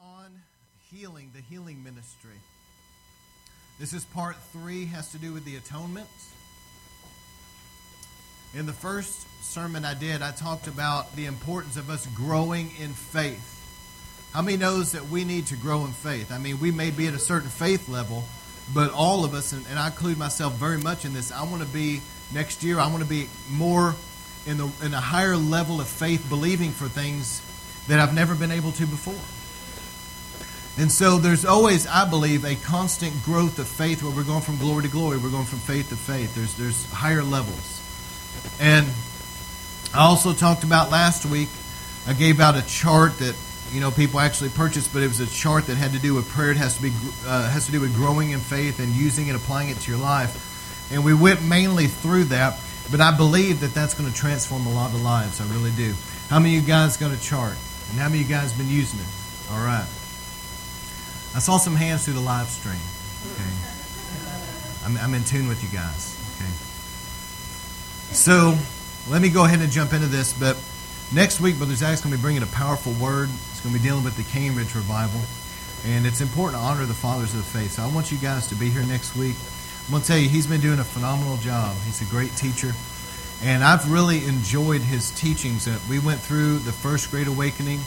on healing, the healing ministry. This is part three, has to do with the atonement. In the first sermon I did, I talked about the importance of us growing in faith. How many knows that we need to grow in faith? I mean, we may be at a certain faith level, but all of us, and, and I include myself very much in this, I want to be next year, I want to be more in the in a higher level of faith, believing for things that I've never been able to before. And so there's always, I believe, a constant growth of faith where we're going from glory to glory. We're going from faith to faith. There's, there's higher levels. And I also talked about last week, I gave out a chart that, you know, people actually purchased, but it was a chart that had to do with prayer. It has to, be, uh, has to do with growing in faith and using and applying it to your life. And we went mainly through that, but I believe that that's going to transform a lot of lives. I really do. How many of you guys got a chart? And how many of you guys been using it? All right. I saw some hands through the live stream. Okay. I'm, I'm in tune with you guys. Okay. So let me go ahead and jump into this. But next week, Brother Zach's going to be bringing a powerful word. It's going to be dealing with the Cane Ridge revival. And it's important to honor the fathers of the faith. So I want you guys to be here next week. I'm going to tell you, he's been doing a phenomenal job. He's a great teacher. And I've really enjoyed his teachings. Uh, we went through the first Great Awakening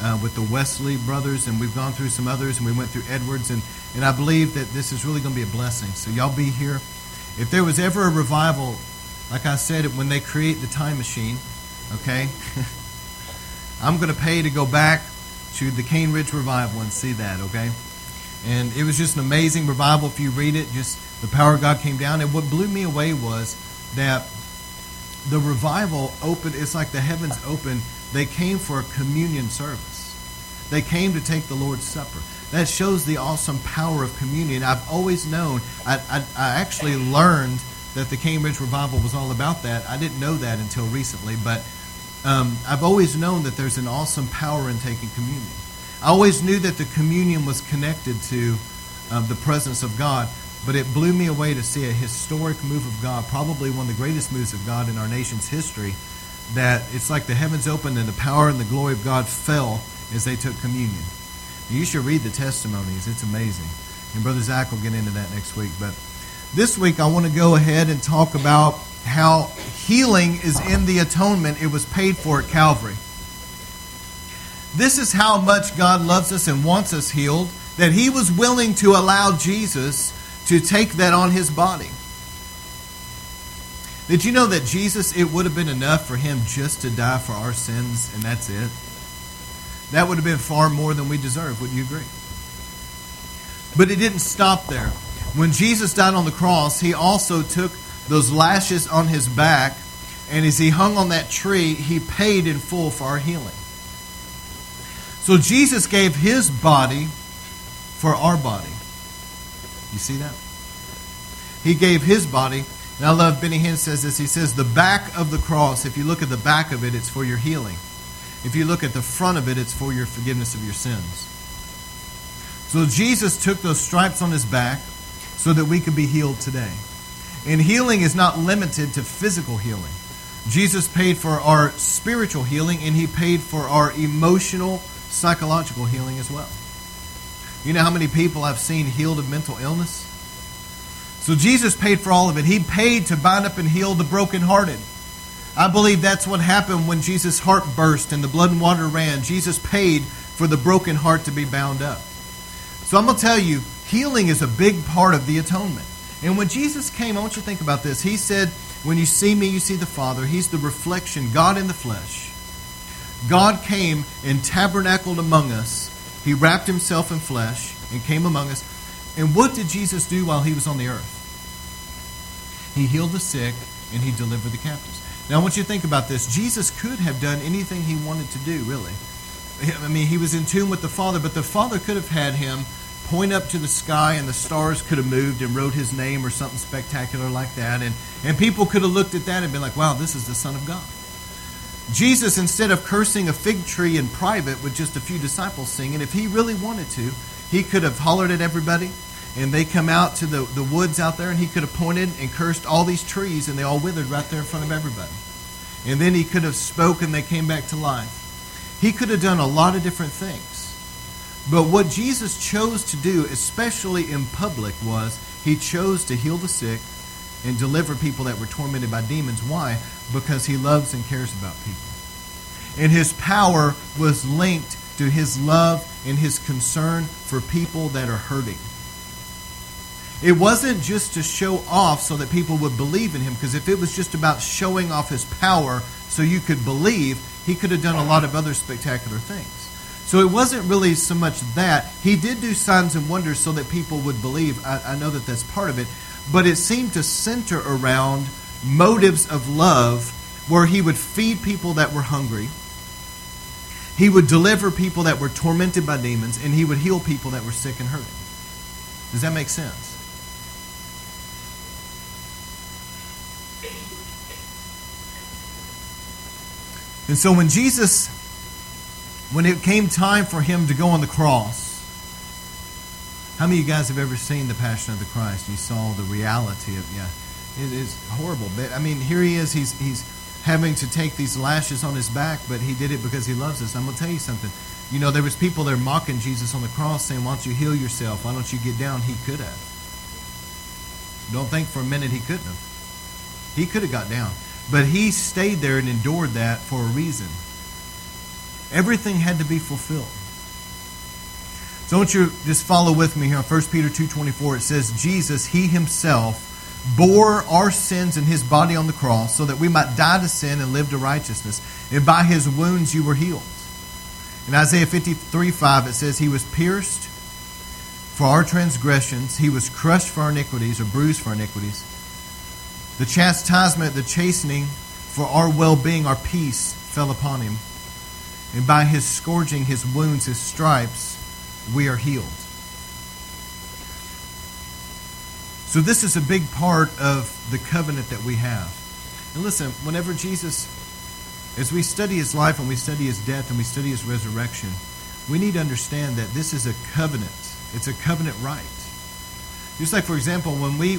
uh, with the Wesley brothers, and we've gone through some others, and we went through Edwards, and, and I believe that this is really going to be a blessing. So y'all be here. If there was ever a revival, like I said, when they create the time machine, okay, I'm going to pay to go back to the Cane Ridge revival and see that, okay? And it was just an amazing revival. If you read it, just the power of God came down. And what blew me away was that the revival opened, it's like the heavens opened they came for a communion service. They came to take the Lord's Supper. That shows the awesome power of communion. I've always known, I, I, I actually learned that the Cane Ridge Revival was all about that. I didn't know that until recently, but um, I've always known that there's an awesome power in taking communion. I always knew that the communion was connected to uh, the presence of God, but it blew me away to see a historic move of God, probably one of the greatest moves of God in our nation's history, that it's like the heavens opened and the power and the glory of God fell as they took communion. You should read the testimonies. It's amazing. And Brother Zach will get into that next week. But this week, I want to go ahead and talk about how healing is in the atonement. It was paid for at Calvary. This is how much God loves us and wants us healed, that He was willing to allow Jesus to take that on His body. Did you know that Jesus, it would have been enough for him just to die for our sins and that's it? That would have been far more than we deserve. Wouldn't you agree? But it didn't stop there. When Jesus died on the cross, he also took those lashes on his back, and as he hung on that tree, he paid in full for our healing. So Jesus gave his body for our body. You see that? He gave his body and I love Benny Hinn says this. He says, The back of the cross, if you look at the back of it, it's for your healing. If you look at the front of it, it's for your forgiveness of your sins. So Jesus took those stripes on his back so that we could be healed today. And healing is not limited to physical healing. Jesus paid for our spiritual healing and he paid for our emotional, psychological healing as well. You know how many people I've seen healed of mental illness? So Jesus paid for all of it. He paid to bind up and heal the brokenhearted. I believe that's what happened when Jesus' heart burst and the blood and water ran. Jesus paid for the broken heart to be bound up. So I'm going to tell you, healing is a big part of the atonement. And when Jesus came, I want you to think about this. He said, When you see me, you see the Father. He's the reflection, God in the flesh. God came and tabernacled among us. He wrapped himself in flesh and came among us. And what did Jesus do while he was on the earth? He healed the sick and he delivered the captives. Now, I want you to think about this. Jesus could have done anything he wanted to do, really. I mean, he was in tune with the Father, but the Father could have had him point up to the sky and the stars could have moved and wrote his name or something spectacular like that. And, and people could have looked at that and been like, wow, this is the Son of God. Jesus, instead of cursing a fig tree in private with just a few disciples singing, if he really wanted to, he could have hollered at everybody and they come out to the, the woods out there, and he could have pointed and cursed all these trees, and they all withered right there in front of everybody. And then he could have spoken, they came back to life. He could have done a lot of different things. But what Jesus chose to do, especially in public, was he chose to heal the sick and deliver people that were tormented by demons. Why? Because he loves and cares about people. And his power was linked to his love and his concern for people that are hurting. It wasn't just to show off so that people would believe in him, because if it was just about showing off his power so you could believe, he could have done a lot of other spectacular things. So it wasn't really so much that. He did do signs and wonders so that people would believe. I, I know that that's part of it. But it seemed to center around motives of love where he would feed people that were hungry. He would deliver people that were tormented by demons, and he would heal people that were sick and hurting. Does that make sense? And so when Jesus, when it came time for him to go on the cross, how many of you guys have ever seen the Passion of the Christ? You saw the reality of yeah, it is horrible. But I mean, here he is. He's he's having to take these lashes on his back, but he did it because he loves us. I'm gonna tell you something. You know, there was people there mocking Jesus on the cross, saying, "Why don't you heal yourself? Why don't you get down?" He could have. Don't think for a minute he couldn't have. He could have got down. But he stayed there and endured that for a reason. Everything had to be fulfilled. So want you just follow with me here on 1 Peter 2.24. It says, Jesus, he himself, bore our sins in his body on the cross so that we might die to sin and live to righteousness. And by his wounds you were healed. In Isaiah 53 5, it says, He was pierced for our transgressions, He was crushed for our iniquities, or bruised for iniquities. The chastisement, the chastening for our well being, our peace fell upon him. And by his scourging, his wounds, his stripes, we are healed. So, this is a big part of the covenant that we have. And listen, whenever Jesus, as we study his life and we study his death and we study his resurrection, we need to understand that this is a covenant. It's a covenant right. Just like, for example, when we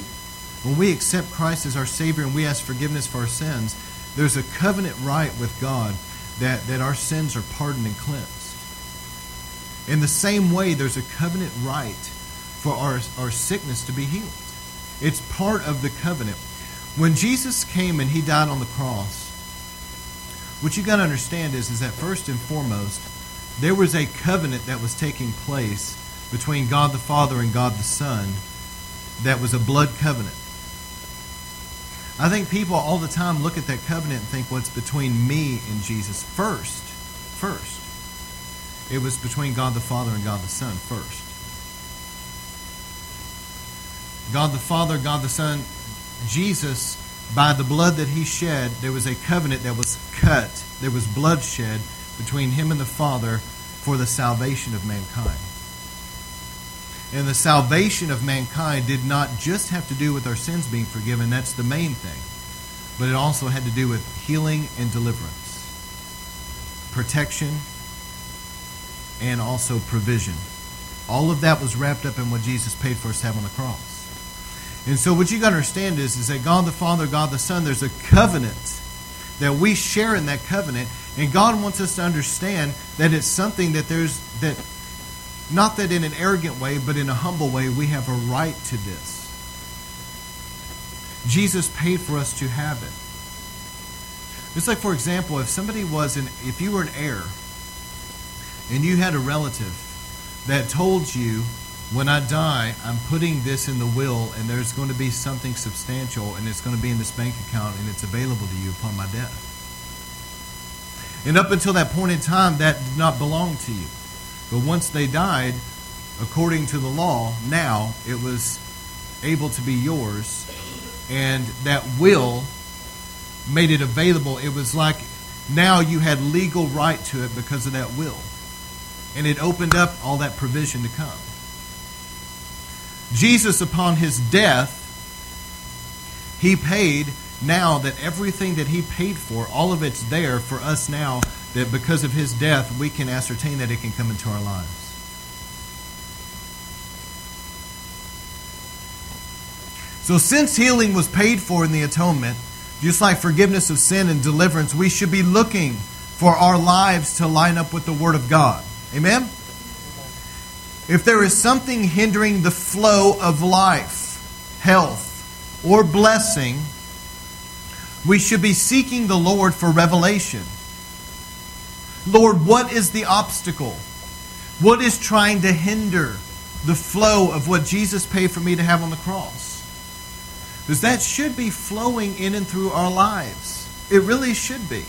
when we accept Christ as our Savior and we ask forgiveness for our sins, there's a covenant right with God that, that our sins are pardoned and cleansed. In the same way, there's a covenant right for our, our sickness to be healed. It's part of the covenant. When Jesus came and he died on the cross, what you got to understand is, is that first and foremost, there was a covenant that was taking place between God the Father and God the Son that was a blood covenant. I think people all the time look at that covenant and think, what's well, between me and Jesus first. First. It was between God the Father and God the Son first. God the Father, God the Son, Jesus, by the blood that he shed, there was a covenant that was cut. There was bloodshed between him and the Father for the salvation of mankind. And the salvation of mankind did not just have to do with our sins being forgiven, that's the main thing. But it also had to do with healing and deliverance, protection, and also provision. All of that was wrapped up in what Jesus paid for us to have on the cross. And so what you got to understand is, is that God the Father, God the Son, there's a covenant that we share in that covenant. And God wants us to understand that it's something that there's that not that in an arrogant way, but in a humble way, we have a right to this. Jesus paid for us to have it. Just like, for example, if somebody was an, if you were an heir and you had a relative that told you, when I die, I'm putting this in the will and there's going to be something substantial and it's going to be in this bank account and it's available to you upon my death. And up until that point in time, that did not belong to you. But once they died, according to the law, now it was able to be yours. And that will made it available. It was like now you had legal right to it because of that will. And it opened up all that provision to come. Jesus, upon his death, he paid now that everything that he paid for, all of it's there for us now that because of his death, we can ascertain that it can come into our lives. So, since healing was paid for in the atonement, just like forgiveness of sin and deliverance, we should be looking for our lives to line up with the Word of God. Amen? If there is something hindering the flow of life, health, or blessing, we should be seeking the Lord for revelation. Lord, what is the obstacle? What is trying to hinder the flow of what Jesus paid for me to have on the cross? Because that should be flowing in and through our lives. It really should be.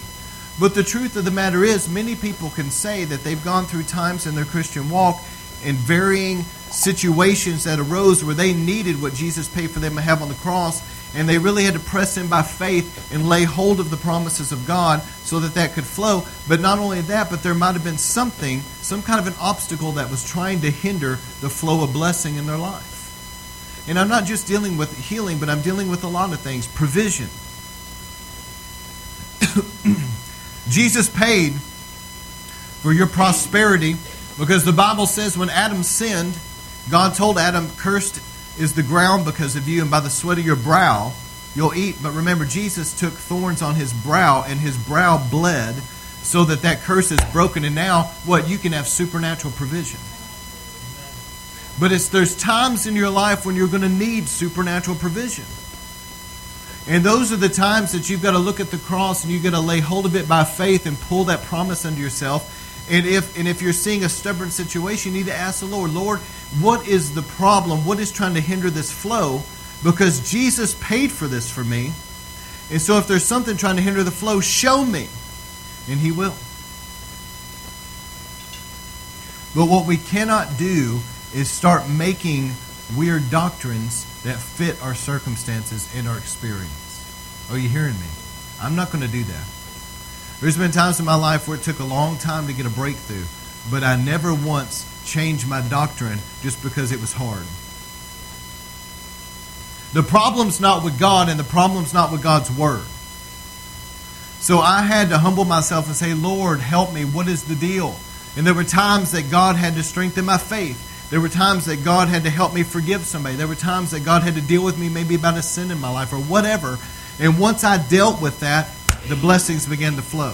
But the truth of the matter is, many people can say that they've gone through times in their Christian walk in varying situations that arose where they needed what Jesus paid for them to have on the cross, and they really had to press in by faith and lay hold of the promises of God so that that could flow. But not only that, but there might have been something, some kind of an obstacle that was trying to hinder the flow of blessing in their life. And I'm not just dealing with healing, but I'm dealing with a lot of things. Provision. Jesus paid for your prosperity because the Bible says when Adam sinned, God told Adam, Cursed is the ground because of you, and by the sweat of your brow you'll eat. But remember, Jesus took thorns on his brow, and his brow bled so that that curse is broken. And now, what? You can have supernatural provision. But it's there's times in your life when you're going to need supernatural provision. And those are the times that you've got to look at the cross and you've got to lay hold of it by faith and pull that promise unto yourself. And if and if you're seeing a stubborn situation, you need to ask the Lord, Lord, what is the problem? What is trying to hinder this flow? Because Jesus paid for this for me. And so if there's something trying to hinder the flow, show me. And he will. But what we cannot do is start making weird doctrines that fit our circumstances and our experience. Are you hearing me? I'm not going to do that. There's been times in my life where it took a long time to get a breakthrough, but I never once changed my doctrine just because it was hard. The problem's not with God, and the problem's not with God's Word. So I had to humble myself and say, Lord, help me. What is the deal? And there were times that God had to strengthen my faith. There were times that God had to help me forgive somebody. There were times that God had to deal with me maybe about a sin in my life or whatever. And once I dealt with that, the blessings began to flow.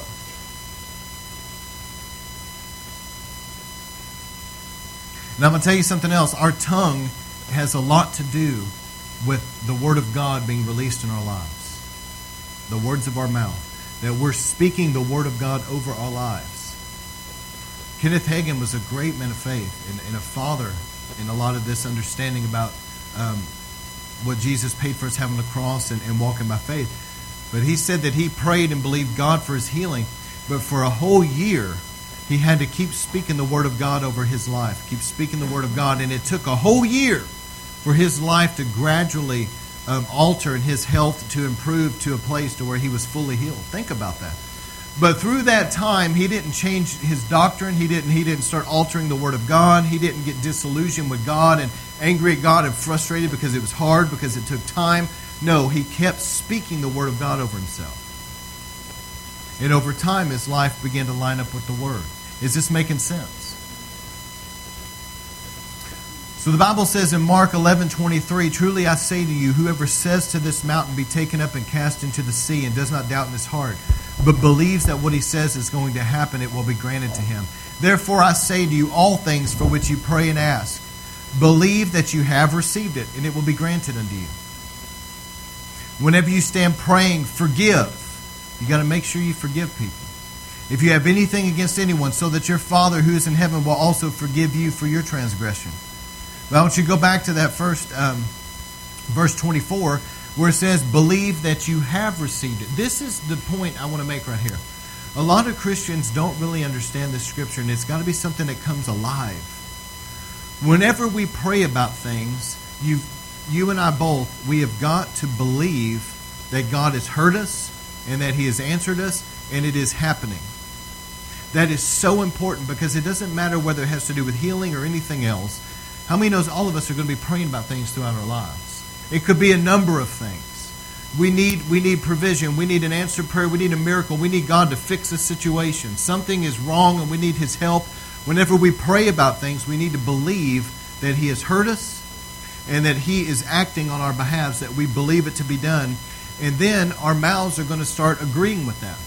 And I'm going to tell you something else. Our tongue has a lot to do with the Word of God being released in our lives. The words of our mouth. That we're speaking the Word of God over our lives. Kenneth Hagin was a great man of faith and, and a father in a lot of this understanding about um, what Jesus paid for us having the cross and, and walking by faith. But he said that he prayed and believed God for his healing, but for a whole year he had to keep speaking the word of God over his life, keep speaking the word of God, and it took a whole year for his life to gradually um, alter and his health to improve to a place to where he was fully healed. Think about that. But through that time, he didn't change his doctrine. He didn't, he didn't start altering the Word of God. He didn't get disillusioned with God and angry at God and frustrated because it was hard, because it took time. No, he kept speaking the Word of God over himself. And over time, his life began to line up with the Word. Is this making sense? So the Bible says in Mark 11 23, Truly I say to you, whoever says to this mountain, Be taken up and cast into the sea, and does not doubt in his heart, but believes that what he says is going to happen, it will be granted to him. Therefore, I say to you, all things for which you pray and ask, believe that you have received it, and it will be granted unto you. Whenever you stand praying, forgive. You got to make sure you forgive people. If you have anything against anyone, so that your Father who is in heaven will also forgive you for your transgression. Why don't you go back to that first um, verse 24 where it says, believe that you have received it. This is the point I want to make right here. A lot of Christians don't really understand this scripture, and it's got to be something that comes alive. Whenever we pray about things, you, you and I both, we have got to believe that God has heard us and that He has answered us, and it is happening. That is so important because it doesn't matter whether it has to do with healing or anything else. How many knows all of us are going to be praying about things throughout our lives? It could be a number of things. We need, we need provision. We need an answered prayer. We need a miracle. We need God to fix a situation. Something is wrong and we need His help. Whenever we pray about things, we need to believe that He has heard us and that He is acting on our behalf, that we believe it to be done. And then our mouths are going to start agreeing with that.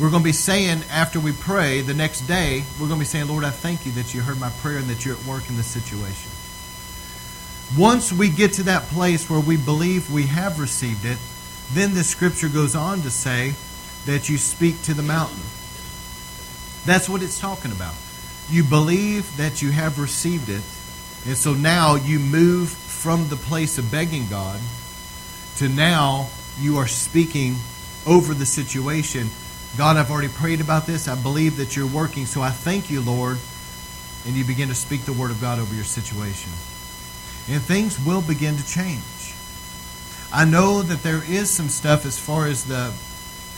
we're going to be saying after we pray the next day, we're going to be saying, Lord, I thank you that you heard my prayer and that you're at work in this situation. Once we get to that place where we believe we have received it, then the scripture goes on to say that you speak to the mountain. That's what it's talking about. You believe that you have received it, and so now you move from the place of begging God to now you are speaking over the situation. God, I've already prayed about this. I believe that you're working, so I thank you, Lord. And you begin to speak the word of God over your situation. And things will begin to change. I know that there is some stuff as far as the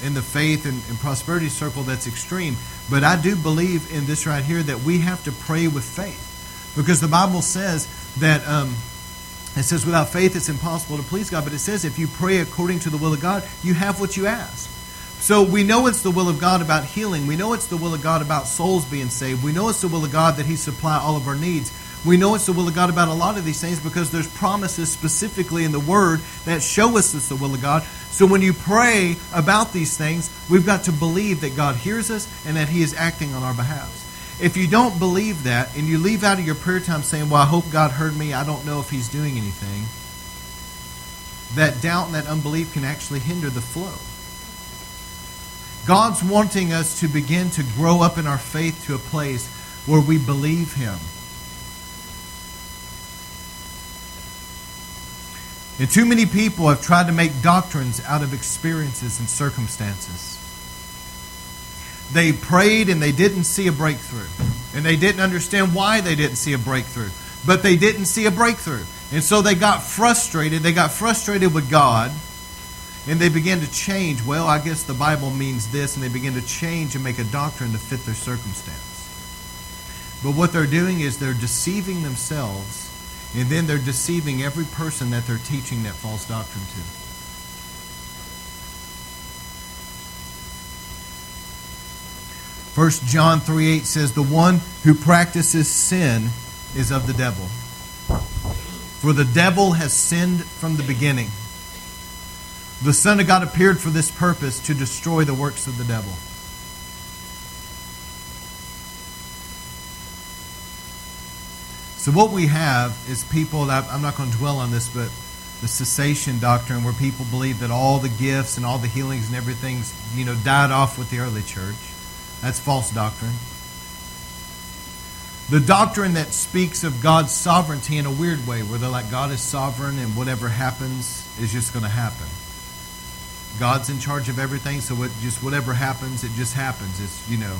in the faith and, and, prosperity circle that's extreme, but I do believe in this right here that we have to pray with faith, because the Bible says that um, it says without faith it's impossible to please God, but it says if you pray according to the will of God, you have what you ask. So we know it's the will of God about healing. We know it's the will of God about souls being saved. We know it's the will of God that He supply all of our needs. We know it's the will of God about a lot of these things because there's promises specifically in the Word that show us it's the will of God. So when you pray about these things, we've got to believe that God hears us and that He is acting on our behalf. If you don't believe that and you leave out of your prayer time saying, Well, I hope God heard me, I don't know if He's doing anything, that doubt and that unbelief can actually hinder the flow. God's wanting us to begin to grow up in our faith to a place where we believe Him And too many people have tried to make doctrines out of experiences and circumstances. They prayed and they didn't see a breakthrough. And they didn't understand why they didn't see a breakthrough. But they didn't see a breakthrough. And so they got frustrated. They got frustrated with God. And they began to change. Well, I guess the Bible means this. And they begin to change and make a doctrine to fit their circumstance. But what they're doing is they're deceiving themselves and then they're deceiving every person that they're teaching that false doctrine to. First John 3 8 says, The one who practices sin is of the devil. For the devil has sinned from the beginning. The Son of God appeared for this purpose to destroy the works of the devil. So what we have is people, I'm not going to dwell on this, but the cessation doctrine where people believe that all the gifts and all the healings and everything's, you know, died off with the early church. That's false doctrine. The doctrine that speaks of God's sovereignty in a weird way, where they're like, God is sovereign and whatever happens is just going to happen. God's in charge of everything, so it just whatever happens, it just happens. It's, you know,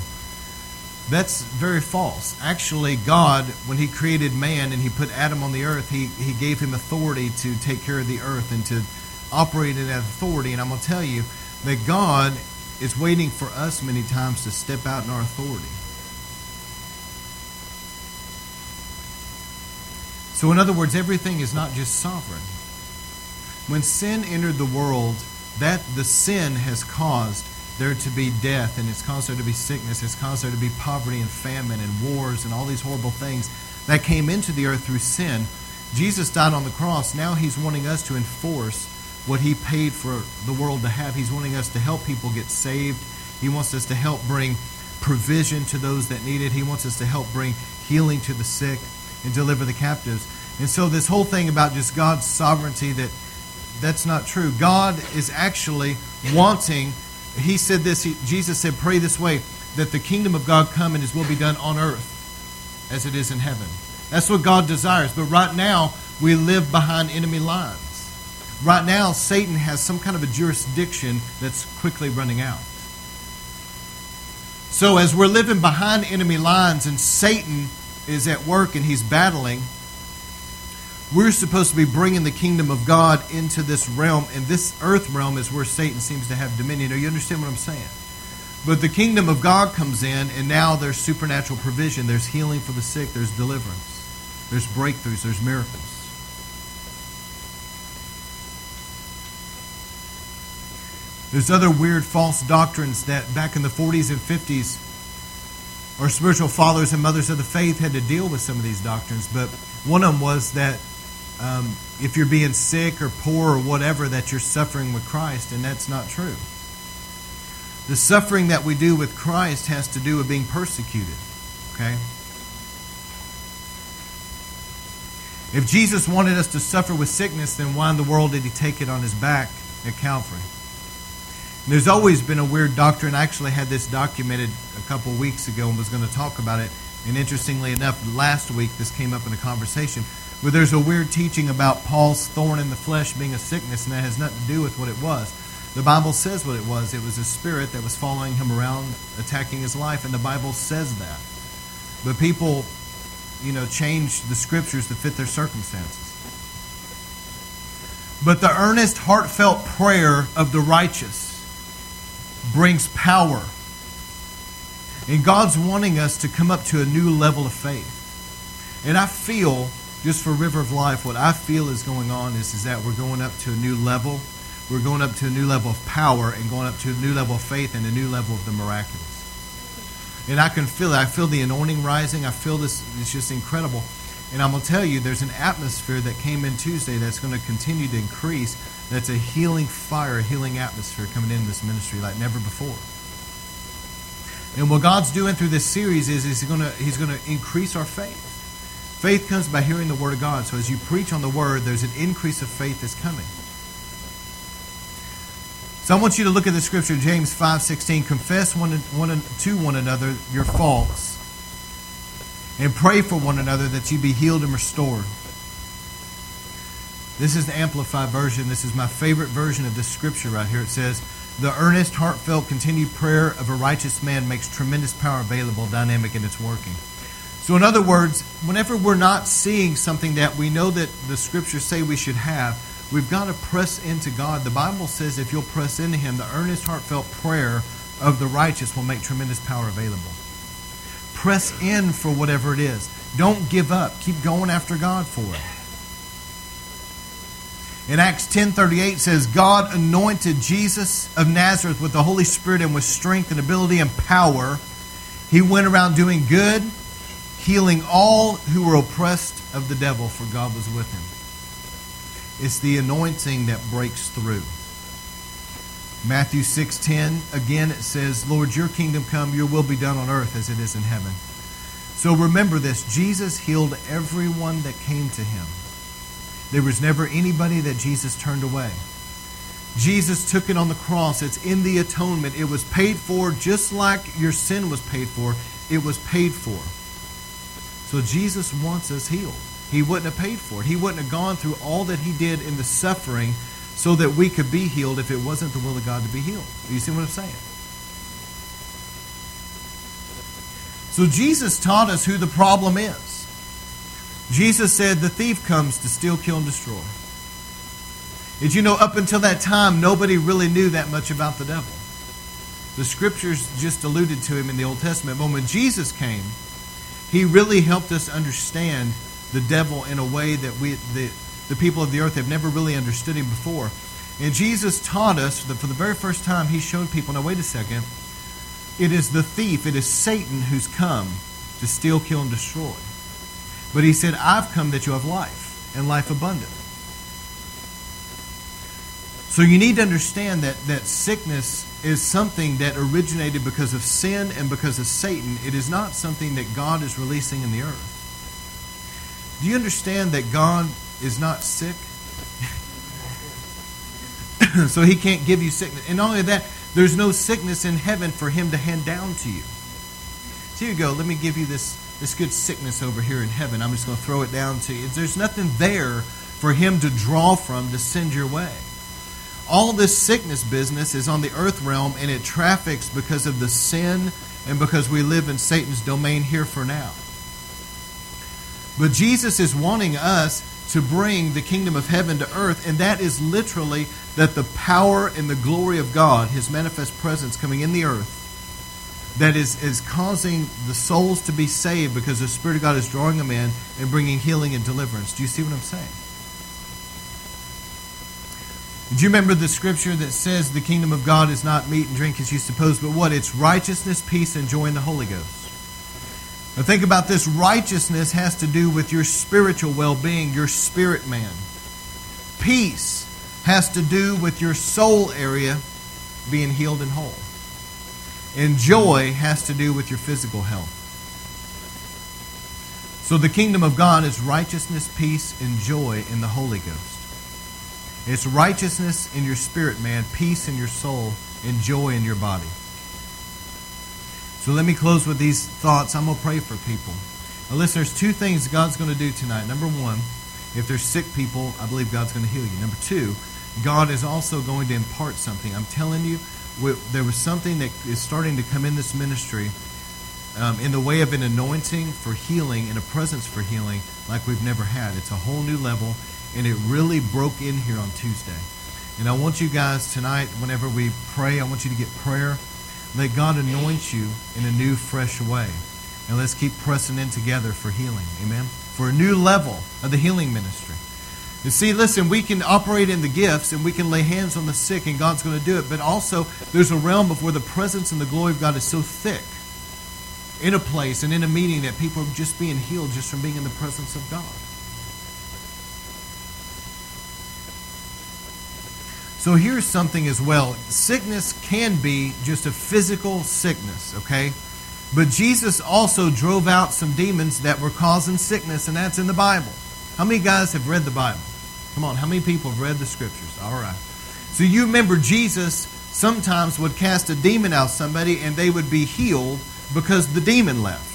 that's very false. Actually, God, when He created man and He put Adam on the earth, He, he gave him authority to take care of the earth and to operate in that authority. And I'm going to tell you that God is waiting for us many times to step out in our authority. So, in other words, everything is not just sovereign. When sin entered the world, that the sin has caused there to be death, and it's caused there to be sickness, it's caused there to be poverty and famine and wars and all these horrible things that came into the earth through sin. Jesus died on the cross. Now he's wanting us to enforce what he paid for the world to have. He's wanting us to help people get saved. He wants us to help bring provision to those that need it. He wants us to help bring healing to the sick and deliver the captives. And so this whole thing about just God's sovereignty that that's not true. God is actually wanting he said this, he, Jesus said, pray this way, that the kingdom of God come and his will be done on earth as it is in heaven. That's what God desires. But right now, we live behind enemy lines. Right now, Satan has some kind of a jurisdiction that's quickly running out. So, as we're living behind enemy lines and Satan is at work and he's battling, we're supposed to be bringing the kingdom of God into this realm, and this earth realm is where Satan seems to have dominion. Now, you understand what I'm saying? But the kingdom of God comes in, and now there's supernatural provision. There's healing for the sick, there's deliverance, there's breakthroughs, there's miracles. There's other weird false doctrines that back in the 40s and 50s, our spiritual fathers and mothers of the faith had to deal with some of these doctrines. But one of them was that um, if you're being sick or poor or whatever, that you're suffering with Christ, and that's not true. The suffering that we do with Christ has to do with being persecuted. Okay? If Jesus wanted us to suffer with sickness, then why in the world did he take it on his back at Calvary? And there's always been a weird doctrine. I actually had this documented a couple weeks ago and was going to talk about it. And interestingly enough, last week this came up in a conversation where there's a weird teaching about Paul's thorn in the flesh being a sickness, and that has nothing to do with what it was. The Bible says what it was. It was a spirit that was following him around, attacking his life, and the Bible says that. But people you know, change the scriptures to fit their circumstances. But the earnest, heartfelt prayer of the righteous brings power. And God's wanting us to come up to a new level of faith. And I feel, just for River of Life, what I feel is going on is, is that we're going up to a new level. We're going up to a new level of power and going up to a new level of faith and a new level of the miraculous and I can feel it. I feel the anointing rising. I feel this. It's just incredible. And I'm going to tell you, there's an atmosphere that came in Tuesday that's going to continue to increase. That's a healing fire, a healing atmosphere coming in this ministry like never before. And what God's doing through this series is, is he's going to he's going to increase our faith. Faith comes by hearing the word of God. So as you preach on the word, there's an increase of faith that's coming. So I want you to look at the scripture, James 5.16. Confess one, one, to one another your faults and pray for one another that you be healed and restored. This is the Amplified Version. This is my favorite version of this scripture right here. It says, The earnest, heartfelt, continued prayer of a righteous man makes tremendous power available, dynamic in its working. So, in other words, whenever we're not seeing something that we know that the scriptures say we should have, We've got to press into God. The Bible says if you'll press into Him, the earnest, heartfelt prayer of the righteous will make tremendous power available. Press in for whatever it is. Don't give up. Keep going after God for it. In Acts 10:38 says God anointed Jesus of Nazareth with the Holy Spirit and with strength and ability and power. He went around doing good, healing all who were oppressed of the devil for God was with him. It's the anointing that breaks through. Matthew 6:10 again it says, "Lord, your kingdom come, your will be done on earth as it is in heaven." So remember this, Jesus healed everyone that came to him. There was never anybody that Jesus turned away. Jesus took it on the cross. It's in the atonement. It was paid for just like your sin was paid for. It was paid for. So Jesus wants us healed he wouldn't have paid for it. He wouldn't have gone through all that he did in the suffering so that we could be healed if it wasn't the will of God to be healed. You see what I'm saying? So Jesus taught us who the problem is. Jesus said the thief comes to steal, kill, and destroy. Did you know up until that time, nobody really knew that much about the devil? The scriptures just alluded to him in the Old Testament. But when Jesus came, he really helped us understand the devil in a way that we the, the people of the earth have never really understood him before. And Jesus taught us that for the very first time, he showed people now, wait a second, it is the thief, it is Satan who's come to steal, kill, and destroy. But he said, I've come that you have life and life abundant. So you need to understand that, that sickness is something that originated because of sin and because of Satan. It is not something that God is releasing in the earth. Do you understand that God is not sick? so he can't give you sickness. And not only that, there's no sickness in heaven for him to hand down to you. So here you go. Let me give you this, this good sickness over here in heaven. I'm just going to throw it down to you. There's nothing there for him to draw from to send your way. All this sickness business is on the earth realm and it traffics because of the sin and because we live in Satan's domain here for now. But Jesus is wanting us to bring the kingdom of heaven to earth, and that is literally that the power and the glory of God, His manifest presence coming in the earth, that is, is causing the souls to be saved because the Spirit of God is drawing them in and bringing healing and deliverance. Do you see what I'm saying? Do you remember the scripture that says the kingdom of God is not meat and drink as you suppose, but what? It's righteousness, peace, and joy in the Holy Ghost. Now, think about this righteousness has to do with your spiritual well being, your spirit man. Peace has to do with your soul area being healed and whole. And joy has to do with your physical health. So the kingdom of God is righteousness, peace, and joy in the Holy Ghost. It's righteousness in your spirit, man, peace in your soul, and joy in your body. So let me close with these thoughts. I'm going to pray for people. Now, listen, there's two things God's going to do tonight. Number one, if there's sick people, I believe God's going to heal you. Number two, God is also going to impart something. I'm telling you, there was something that is starting to come in this ministry um, in the way of an anointing for healing and a presence for healing like we've never had. It's a whole new level, and it really broke in here on Tuesday. And I want you guys tonight, whenever we pray, I want you to get prayer. Let God anoint you in a new, fresh way. And let's keep pressing in together for healing. Amen? For a new level of the healing ministry. You see, listen, we can operate in the gifts and we can lay hands on the sick and God's going to do it, but also there's a realm of where the presence and the glory of God is so thick in a place and in a meeting that people are just being healed just from being in the presence of God. So here's something as well. Sickness can be just a physical sickness, okay? But Jesus also drove out some demons that were causing sickness, and that's in the Bible. How many guys have read the Bible? Come on, how many people have read the scriptures? All right. So you remember Jesus sometimes would cast a demon out somebody and they would be healed because the demon left.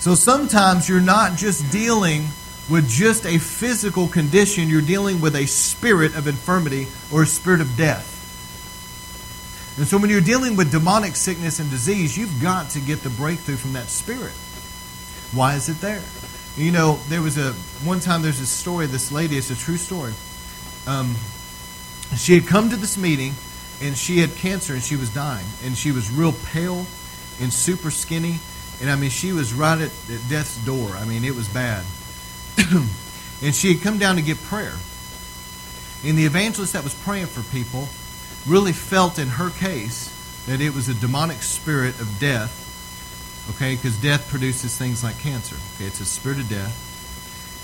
So sometimes you're not just dealing with just a physical condition, you're dealing with a spirit of infirmity or a spirit of death. And so when you're dealing with demonic sickness and disease, you've got to get the breakthrough from that spirit. Why is it there? You know, there was a one time there's a story. This lady, it's a true story. Um, she had come to this meeting, and she had cancer, and she was dying, and she was real pale and super skinny, and I mean, she was right at, at death's door. I mean, it was bad. and she had come down to get prayer. And the evangelist that was praying for people really felt in her case that it was a demonic spirit of death Okay, because death produces things like cancer. Okay, it's a spirit of death.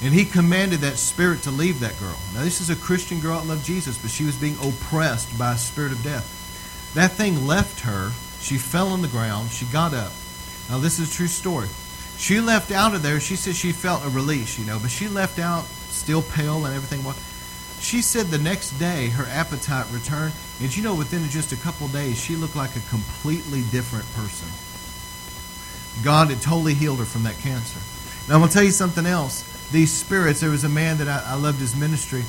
And he commanded that spirit to leave that girl. Now, this is a Christian girl that loved Jesus, but she was being oppressed by a spirit of death. That thing left her. She fell on the ground. She got up. Now, this is a true story. She left out of there. She said she felt a release, you know, but she left out still pale and everything. She said the next day her appetite returned. And you know, within just a couple days, she looked like a completely different person. God had totally healed her from that cancer. Now, I'm going to tell you something else. These spirits, there was a man that I, I loved his ministry,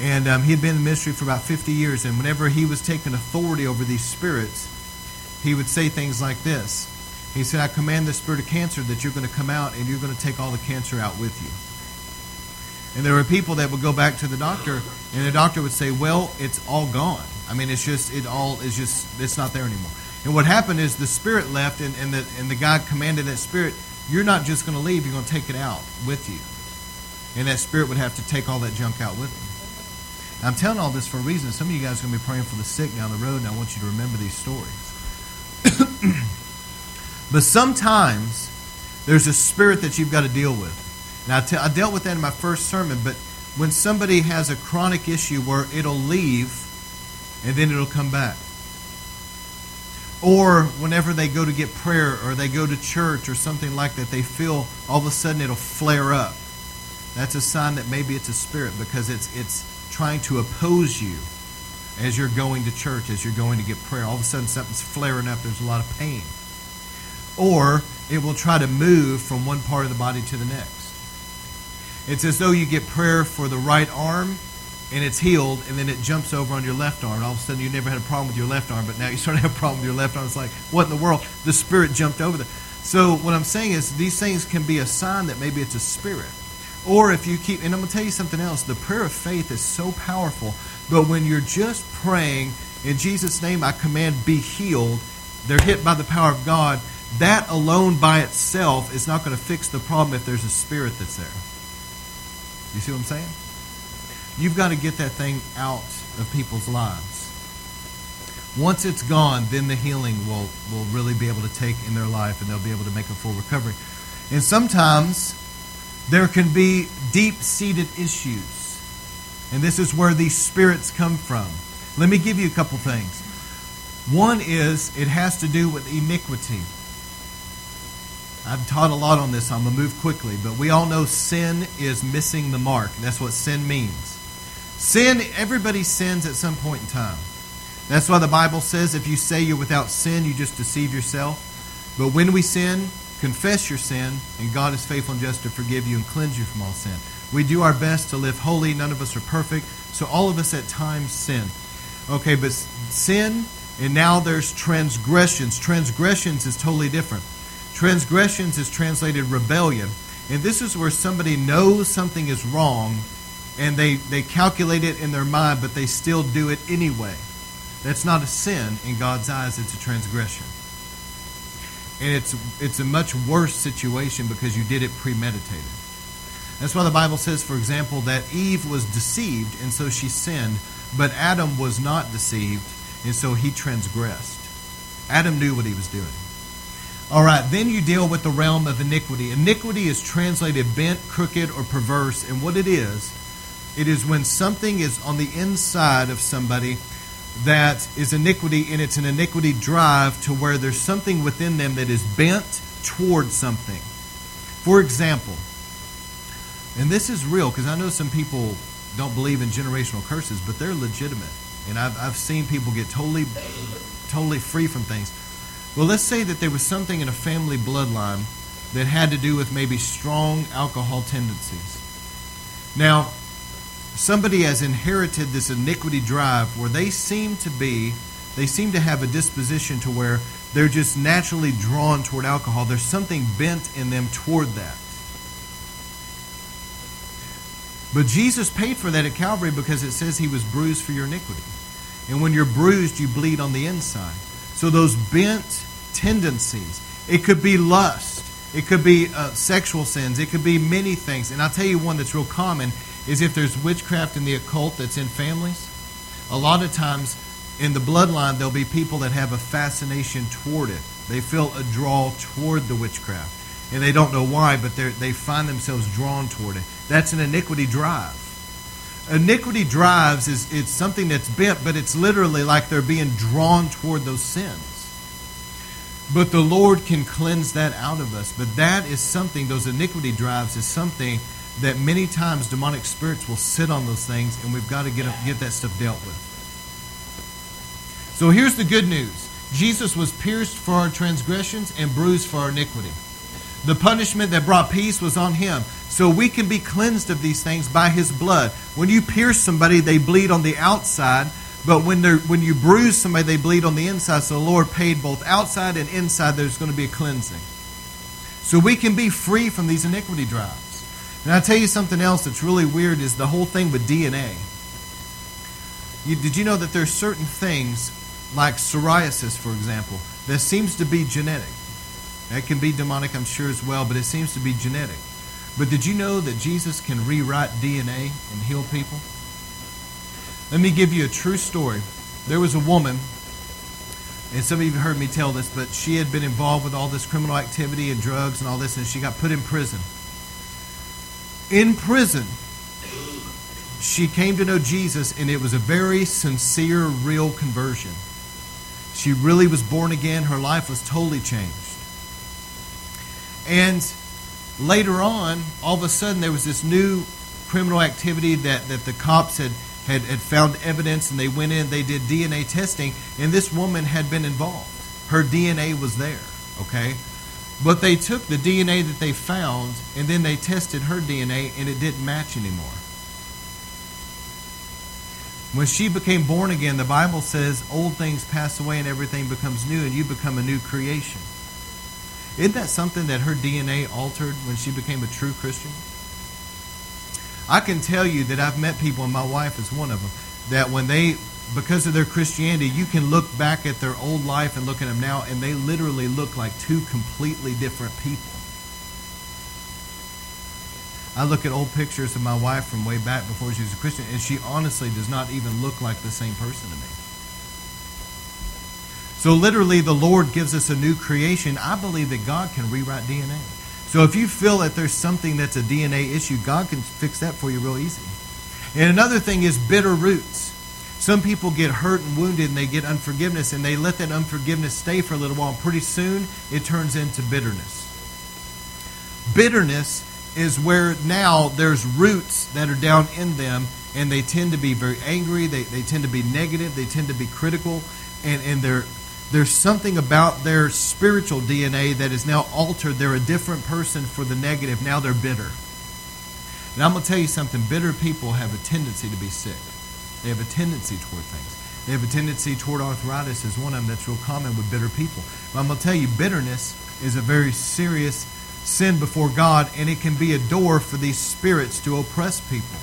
and um, he had been in the ministry for about 50 years. And whenever he was taking authority over these spirits, he would say things like this He said, I command the spirit of cancer that you're going to come out and you're going to take all the cancer out with you. And there were people that would go back to the doctor, and the doctor would say, Well, it's all gone. I mean, it's just, it all is just, it's not there anymore. And what happened is the spirit left, and, and, the, and the God commanded that spirit, you're not just going to leave, you're going to take it out with you. And that spirit would have to take all that junk out with him. I'm telling all this for a reason. Some of you guys are going to be praying for the sick down the road, and I want you to remember these stories. but sometimes there's a spirit that you've got to deal with. T- I dealt with that in my first sermon, but when somebody has a chronic issue where it'll leave and then it'll come back or whenever they go to get prayer or they go to church or something like that, they feel all of a sudden it'll flare up. That's a sign that maybe it's a spirit because it's it's trying to oppose you as you're going to church, as you're going to get prayer. All of a sudden something's flaring up, there's a lot of pain. Or it will try to move from one part of the body to the next. It's as though you get prayer for the right arm and it's healed, and then it jumps over on your left arm. And all of a sudden, you never had a problem with your left arm, but now you start to have a problem with your left arm. It's like, what in the world? The spirit jumped over there. So, what I'm saying is, these things can be a sign that maybe it's a spirit. Or if you keep, and I'm going to tell you something else the prayer of faith is so powerful, but when you're just praying, in Jesus' name, I command, be healed, they're hit by the power of God. That alone by itself is not going to fix the problem if there's a spirit that's there. You see what I'm saying? You've got to get that thing out of people's lives. Once it's gone, then the healing will, will really be able to take in their life and they'll be able to make a full recovery. And sometimes there can be deep seated issues. And this is where these spirits come from. Let me give you a couple things. One is it has to do with iniquity. I've taught a lot on this, I'm going to move quickly. But we all know sin is missing the mark. That's what sin means. Sin, everybody sins at some point in time. That's why the Bible says if you say you're without sin, you just deceive yourself. But when we sin, confess your sin, and God is faithful and just to forgive you and cleanse you from all sin. We do our best to live holy. None of us are perfect. So all of us at times sin. Okay, but sin, and now there's transgressions. Transgressions is totally different. Transgressions is translated rebellion. And this is where somebody knows something is wrong and they, they calculate it in their mind, but they still do it anyway. That's not a sin in God's eyes, it's a transgression. And it's, it's a much worse situation because you did it premeditated. That's why the Bible says, for example, that Eve was deceived and so she sinned, but Adam was not deceived and so he transgressed. Adam knew what he was doing. All right, then you deal with the realm of iniquity. Iniquity is translated bent, crooked, or perverse, and what it is, it is when something is on the inside of somebody that is iniquity, and it's an iniquity drive to where there's something within them that is bent toward something. For example, and this is real because I know some people don't believe in generational curses, but they're legitimate. And I've, I've seen people get totally, totally free from things. Well, let's say that there was something in a family bloodline that had to do with maybe strong alcohol tendencies. Now, somebody has inherited this iniquity drive where they seem to be, they seem to have a disposition to where they're just naturally drawn toward alcohol. There's something bent in them toward that. But Jesus paid for that at Calvary because it says he was bruised for your iniquity. And when you're bruised, you bleed on the inside. So those bent tendencies, it could be lust, it could be uh, sexual sins, it could be many things. And I'll tell you one that's real common is if there's witchcraft in the occult that's in families, a lot of times in the bloodline there'll be people that have a fascination toward it. They feel a draw toward the witchcraft. And they don't know why, but they find themselves drawn toward it. That's an iniquity drive iniquity drives is it's something that's bent, but it's literally like they're being drawn toward those sins. But the Lord can cleanse that out of us. But that is something, those iniquity drives is something that many times demonic spirits will sit on those things, and we've got to get, get that stuff dealt with. So here's the good news Jesus was pierced for our transgressions and bruised for our iniquity. The punishment that brought peace was on him. So we can be cleansed of these things by his blood. When you pierce somebody, they bleed on the outside, but when when you bruise somebody, they bleed on the inside. So the Lord paid both outside and inside. There's going to be a cleansing. So we can be free from these iniquity drives. And I'll tell you something else that's really weird is the whole thing with DNA. You, did you know that there's certain things, like psoriasis, for example, that seems to be genetic? That can be demonic, I'm sure, as well, but it seems to be genetic. But did you know that Jesus can rewrite DNA and heal people? Let me give you a true story. There was a woman, and some of you have heard me tell this, but she had been involved with all this criminal activity and drugs and all this, and she got put in prison. In prison, she came to know Jesus, and it was a very sincere, real conversion. She really was born again. Her life was totally changed. And later on, all of a sudden, there was this new criminal activity that, that the cops had, had, had found evidence, and they went in, they did DNA testing, and this woman had been involved. Her DNA was there, okay? But they took the DNA that they found, and then they tested her DNA, and it didn't match anymore. When she became born again, the Bible says old things pass away and everything becomes new, and you become a new creation. Isn't that something that her DNA altered when she became a true Christian? I can tell you that I've met people, and my wife is one of them, that when they, because of their Christianity, you can look back at their old life and look at them now, and they literally look like two completely different people. I look at old pictures of my wife from way back before she was a Christian, and she honestly does not even look like the same person to me. So literally, the Lord gives us a new creation. I believe that God can rewrite DNA. So if you feel that there's something that's a DNA issue, God can fix that for you real easy. And another thing is bitter roots. Some people get hurt and wounded and they get unforgiveness and they let that unforgiveness stay for a little while. And pretty soon it turns into bitterness. Bitterness is where now there's roots that are down in them and they tend to be very angry, they, they tend to be negative, they tend to be critical, and, and they're, there's something about their spiritual DNA that is now altered. They're a different person for the negative. Now they're bitter. And I'm going to tell you something bitter people have a tendency to be sick. They have a tendency toward things. They have a tendency toward arthritis is one of them that's real common with bitter people. But I'm going to tell you, bitterness is a very serious sin before God, and it can be a door for these spirits to oppress people.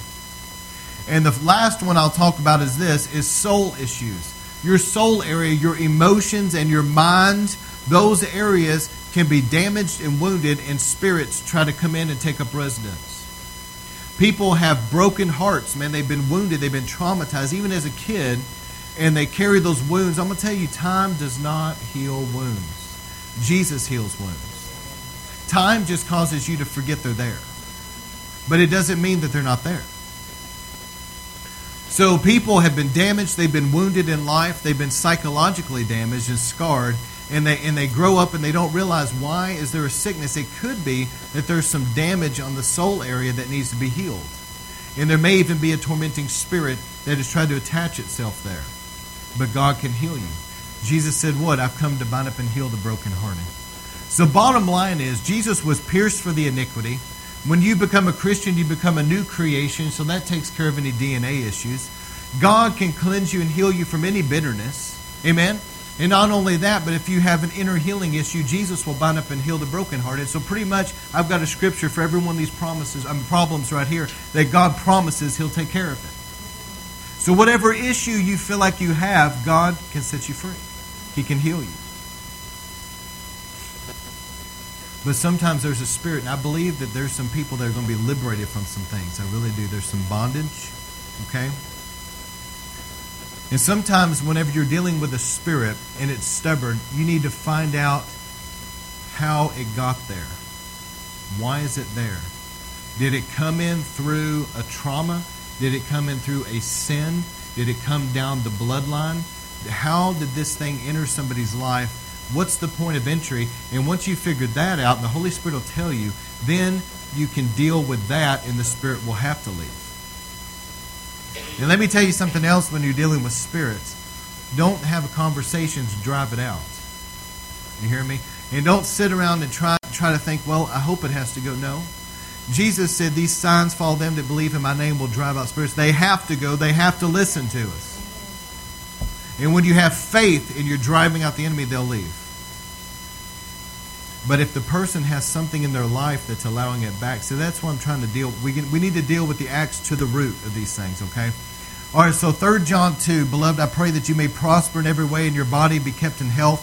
And the last one I'll talk about is this is soul issues. Your soul area, your emotions and your mind, those areas can be damaged and wounded and spirits try to come in and take up residence. People have broken hearts, man. They've been wounded, they've been traumatized, even as a kid, and they carry those wounds. I'm going to tell you, time does not heal wounds. Jesus heals wounds. Time just causes you to forget they're there. But it doesn't mean that they're not there. So people have been damaged, they've been wounded in life, they've been psychologically damaged and scarred, and they and they grow up and they don't realize why is there a sickness. It could be that there's some damage on the soul area that needs to be healed. And there may even be a tormenting spirit that has tried to attach itself there. But God can heal you. Jesus said, What? I've come to bind up and heal the brokenhearted. So, bottom line is, Jesus was pierced for the iniquity. When you become a Christian, you become a new creation, so that takes care of any DNA issues. God can cleanse you and heal you from any bitterness. Amen? And not only that, but if you have an inner healing issue, Jesus will bind up and heal the brokenhearted. So pretty much, I've got a scripture for every one of these promises, mean, problems right here that God promises He'll take care of it. So whatever issue you feel like you have, God can set you free. He can heal you. But sometimes there's a spirit, and I believe that there's some people that are going to be liberated from some things. I really do. There's some bondage, okay? And sometimes, whenever you're dealing with a spirit and it's stubborn, you need to find out how it got there. Why is it there? Did it come in through a trauma? Did it come in through a sin? Did it come down the bloodline? How did this thing enter somebody's life? What's the point of entry? And once you figured that out, the Holy Spirit will tell you, then you can deal with that, and the Spirit will have to leave. And let me tell you something else when you're dealing with spirits. Don't have conversations drive it out. You hear me? And don't sit around and try try to think, well, I hope it has to go. No. Jesus said, These signs follow them that believe in my name will drive out spirits. They have to go, they have to listen to us. And when you have faith and you're driving out the enemy, they'll leave. But if the person has something in their life that's allowing it back, so that's what I'm trying to deal. We can, we need to deal with the acts to the root of these things. Okay. All right. So third John two, beloved, I pray that you may prosper in every way, and your body be kept in health,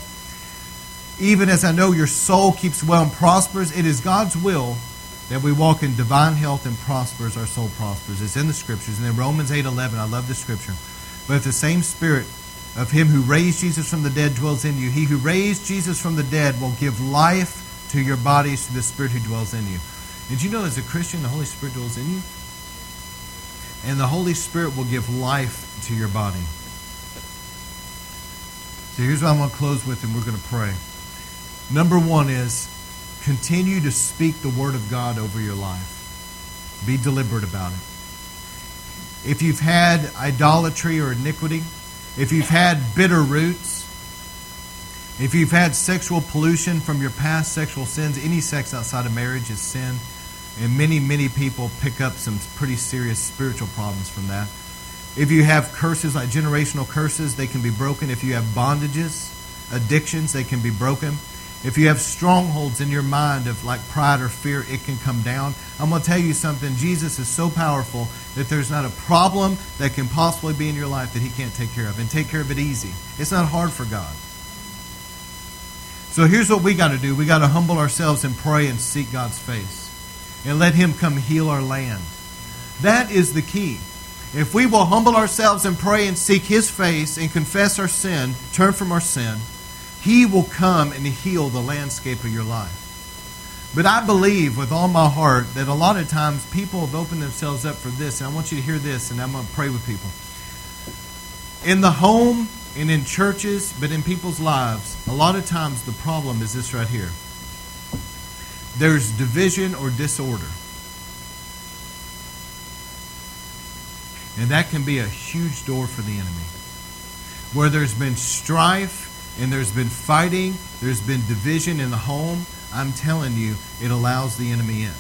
even as I know your soul keeps well and prospers. It is God's will that we walk in divine health and prospers. Our soul prospers. It's in the scriptures, and in Romans eight eleven, I love the scripture. But if the same Spirit of him who raised Jesus from the dead dwells in you. He who raised Jesus from the dead will give life to your bodies through the Spirit who dwells in you. Did you know as a Christian, the Holy Spirit dwells in you? And the Holy Spirit will give life to your body. So here's what I'm going to close with, and we're going to pray. Number one is continue to speak the Word of God over your life. Be deliberate about it. If you've had idolatry or iniquity, if you've had bitter roots, if you've had sexual pollution from your past sexual sins, any sex outside of marriage is sin. And many, many people pick up some pretty serious spiritual problems from that. If you have curses like generational curses, they can be broken. If you have bondages, addictions, they can be broken. If you have strongholds in your mind of like pride or fear, it can come down. I'm going to tell you something. Jesus is so powerful that there's not a problem that can possibly be in your life that he can't take care of and take care of it easy. It's not hard for God. So here's what we got to do. We got to humble ourselves and pray and seek God's face and let him come heal our land. That is the key. If we will humble ourselves and pray and seek his face and confess our sin, turn from our sin, he will come and heal the landscape of your life. But I believe with all my heart that a lot of times people have opened themselves up for this, and I want you to hear this, and I'm going to pray with people. In the home and in churches, but in people's lives, a lot of times the problem is this right here there's division or disorder. And that can be a huge door for the enemy. Where there's been strife and there's been fighting, there's been division in the home, I'm telling you, it allows the enemy in.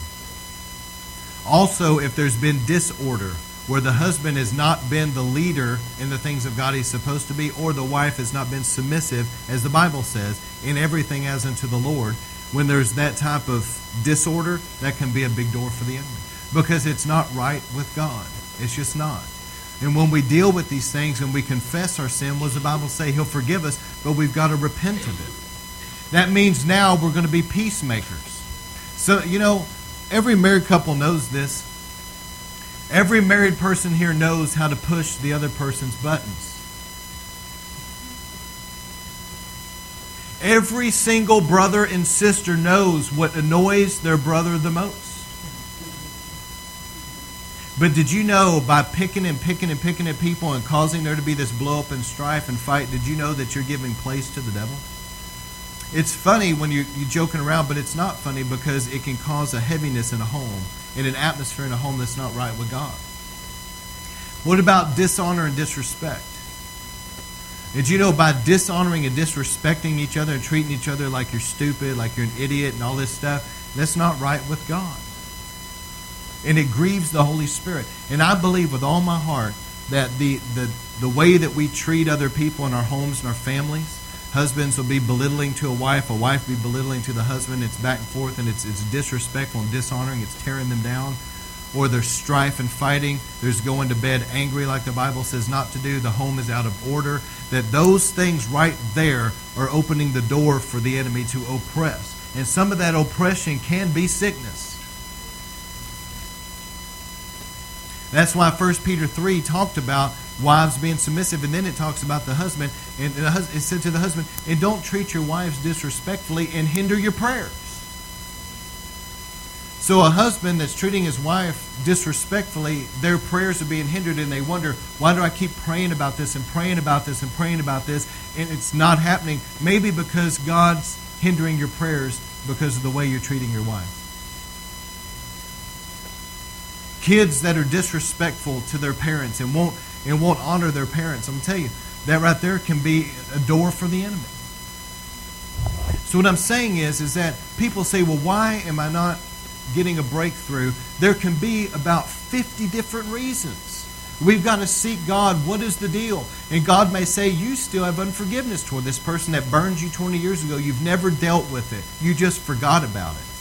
Also, if there's been disorder, where the husband has not been the leader in the things of God he's supposed to be, or the wife has not been submissive, as the Bible says, in everything as unto the Lord, when there's that type of disorder, that can be a big door for the enemy. Because it's not right with God. It's just not. And when we deal with these things and we confess our sin, what does the Bible say? He'll forgive us, but we've got to repent of it. That means now we're going to be peacemakers. So, you know, every married couple knows this. Every married person here knows how to push the other person's buttons. Every single brother and sister knows what annoys their brother the most. But did you know by picking and picking and picking at people and causing there to be this blow up and strife and fight, did you know that you're giving place to the devil? It's funny when you're, you're joking around, but it's not funny because it can cause a heaviness in a home, in an atmosphere in a home that's not right with God. What about dishonor and disrespect? Did you know by dishonoring and disrespecting each other and treating each other like you're stupid, like you're an idiot, and all this stuff, that's not right with God. And it grieves the Holy Spirit. And I believe with all my heart that the, the, the way that we treat other people in our homes and our families, husbands will be belittling to a wife, a wife will be belittling to the husband, it's back and forth, and it's, it's disrespectful and dishonoring, it's tearing them down or there's strife and fighting, there's going to bed angry, like the Bible says not to do, the home is out of order, that those things right there are opening the door for the enemy to oppress. And some of that oppression can be sickness. That's why 1 Peter 3 talked about wives being submissive, and then it talks about the husband, and it said to the husband, and don't treat your wives disrespectfully and hinder your prayers. So a husband that's treating his wife disrespectfully, their prayers are being hindered, and they wonder, why do I keep praying about this and praying about this and praying about this, and it's not happening? Maybe because God's hindering your prayers because of the way you're treating your wife. Kids that are disrespectful to their parents and won't and won't honor their parents. I'm gonna tell you, that right there can be a door for the enemy. So what I'm saying is, is that people say, well, why am I not getting a breakthrough, there can be about 50 different reasons. We've got to seek God. What is the deal? And God may say, You still have unforgiveness toward this person that burned you 20 years ago. You've never dealt with it, you just forgot about it.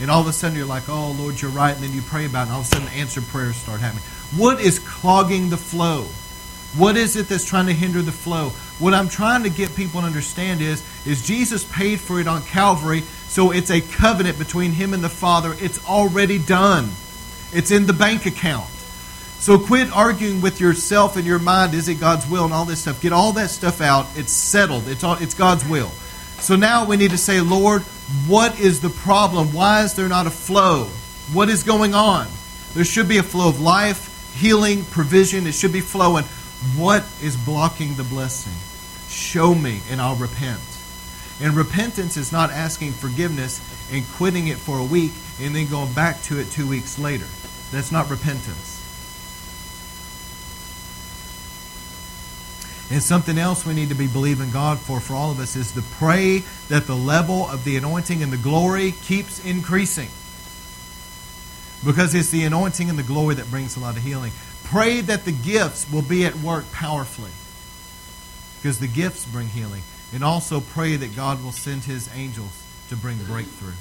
And all of a sudden you're like, Oh, Lord, you're right. And then you pray about it, and all of a sudden answered prayers start happening. What is clogging the flow? What is it that's trying to hinder the flow? What I'm trying to get people to understand is, is Jesus paid for it on Calvary so it's a covenant between him and the Father. It's already done, it's in the bank account. So quit arguing with yourself and your mind. Is it God's will and all this stuff? Get all that stuff out. It's settled. It's all, it's God's will. So now we need to say, Lord, what is the problem? Why is there not a flow? What is going on? There should be a flow of life, healing, provision. It should be flowing. What is blocking the blessing? Show me, and I'll repent. And repentance is not asking forgiveness and quitting it for a week and then going back to it two weeks later. That's not repentance. And something else we need to be believing God for, for all of us, is to pray that the level of the anointing and the glory keeps increasing. Because it's the anointing and the glory that brings a lot of healing. Pray that the gifts will be at work powerfully. Because the gifts bring healing. And also pray that God will send his angels to bring breakthrough.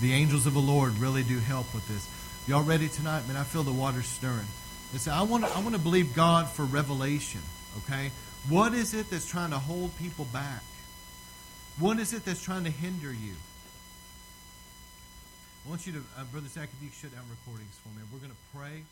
The angels of the Lord really do help with this. Y'all ready tonight? Man, I feel the water stirring. I I want to believe God for revelation, okay? What is it that's trying to hold people back? What is it that's trying to hinder you? I want you to, uh, Brother Zach, if you shut down recordings for me. We're going to pray.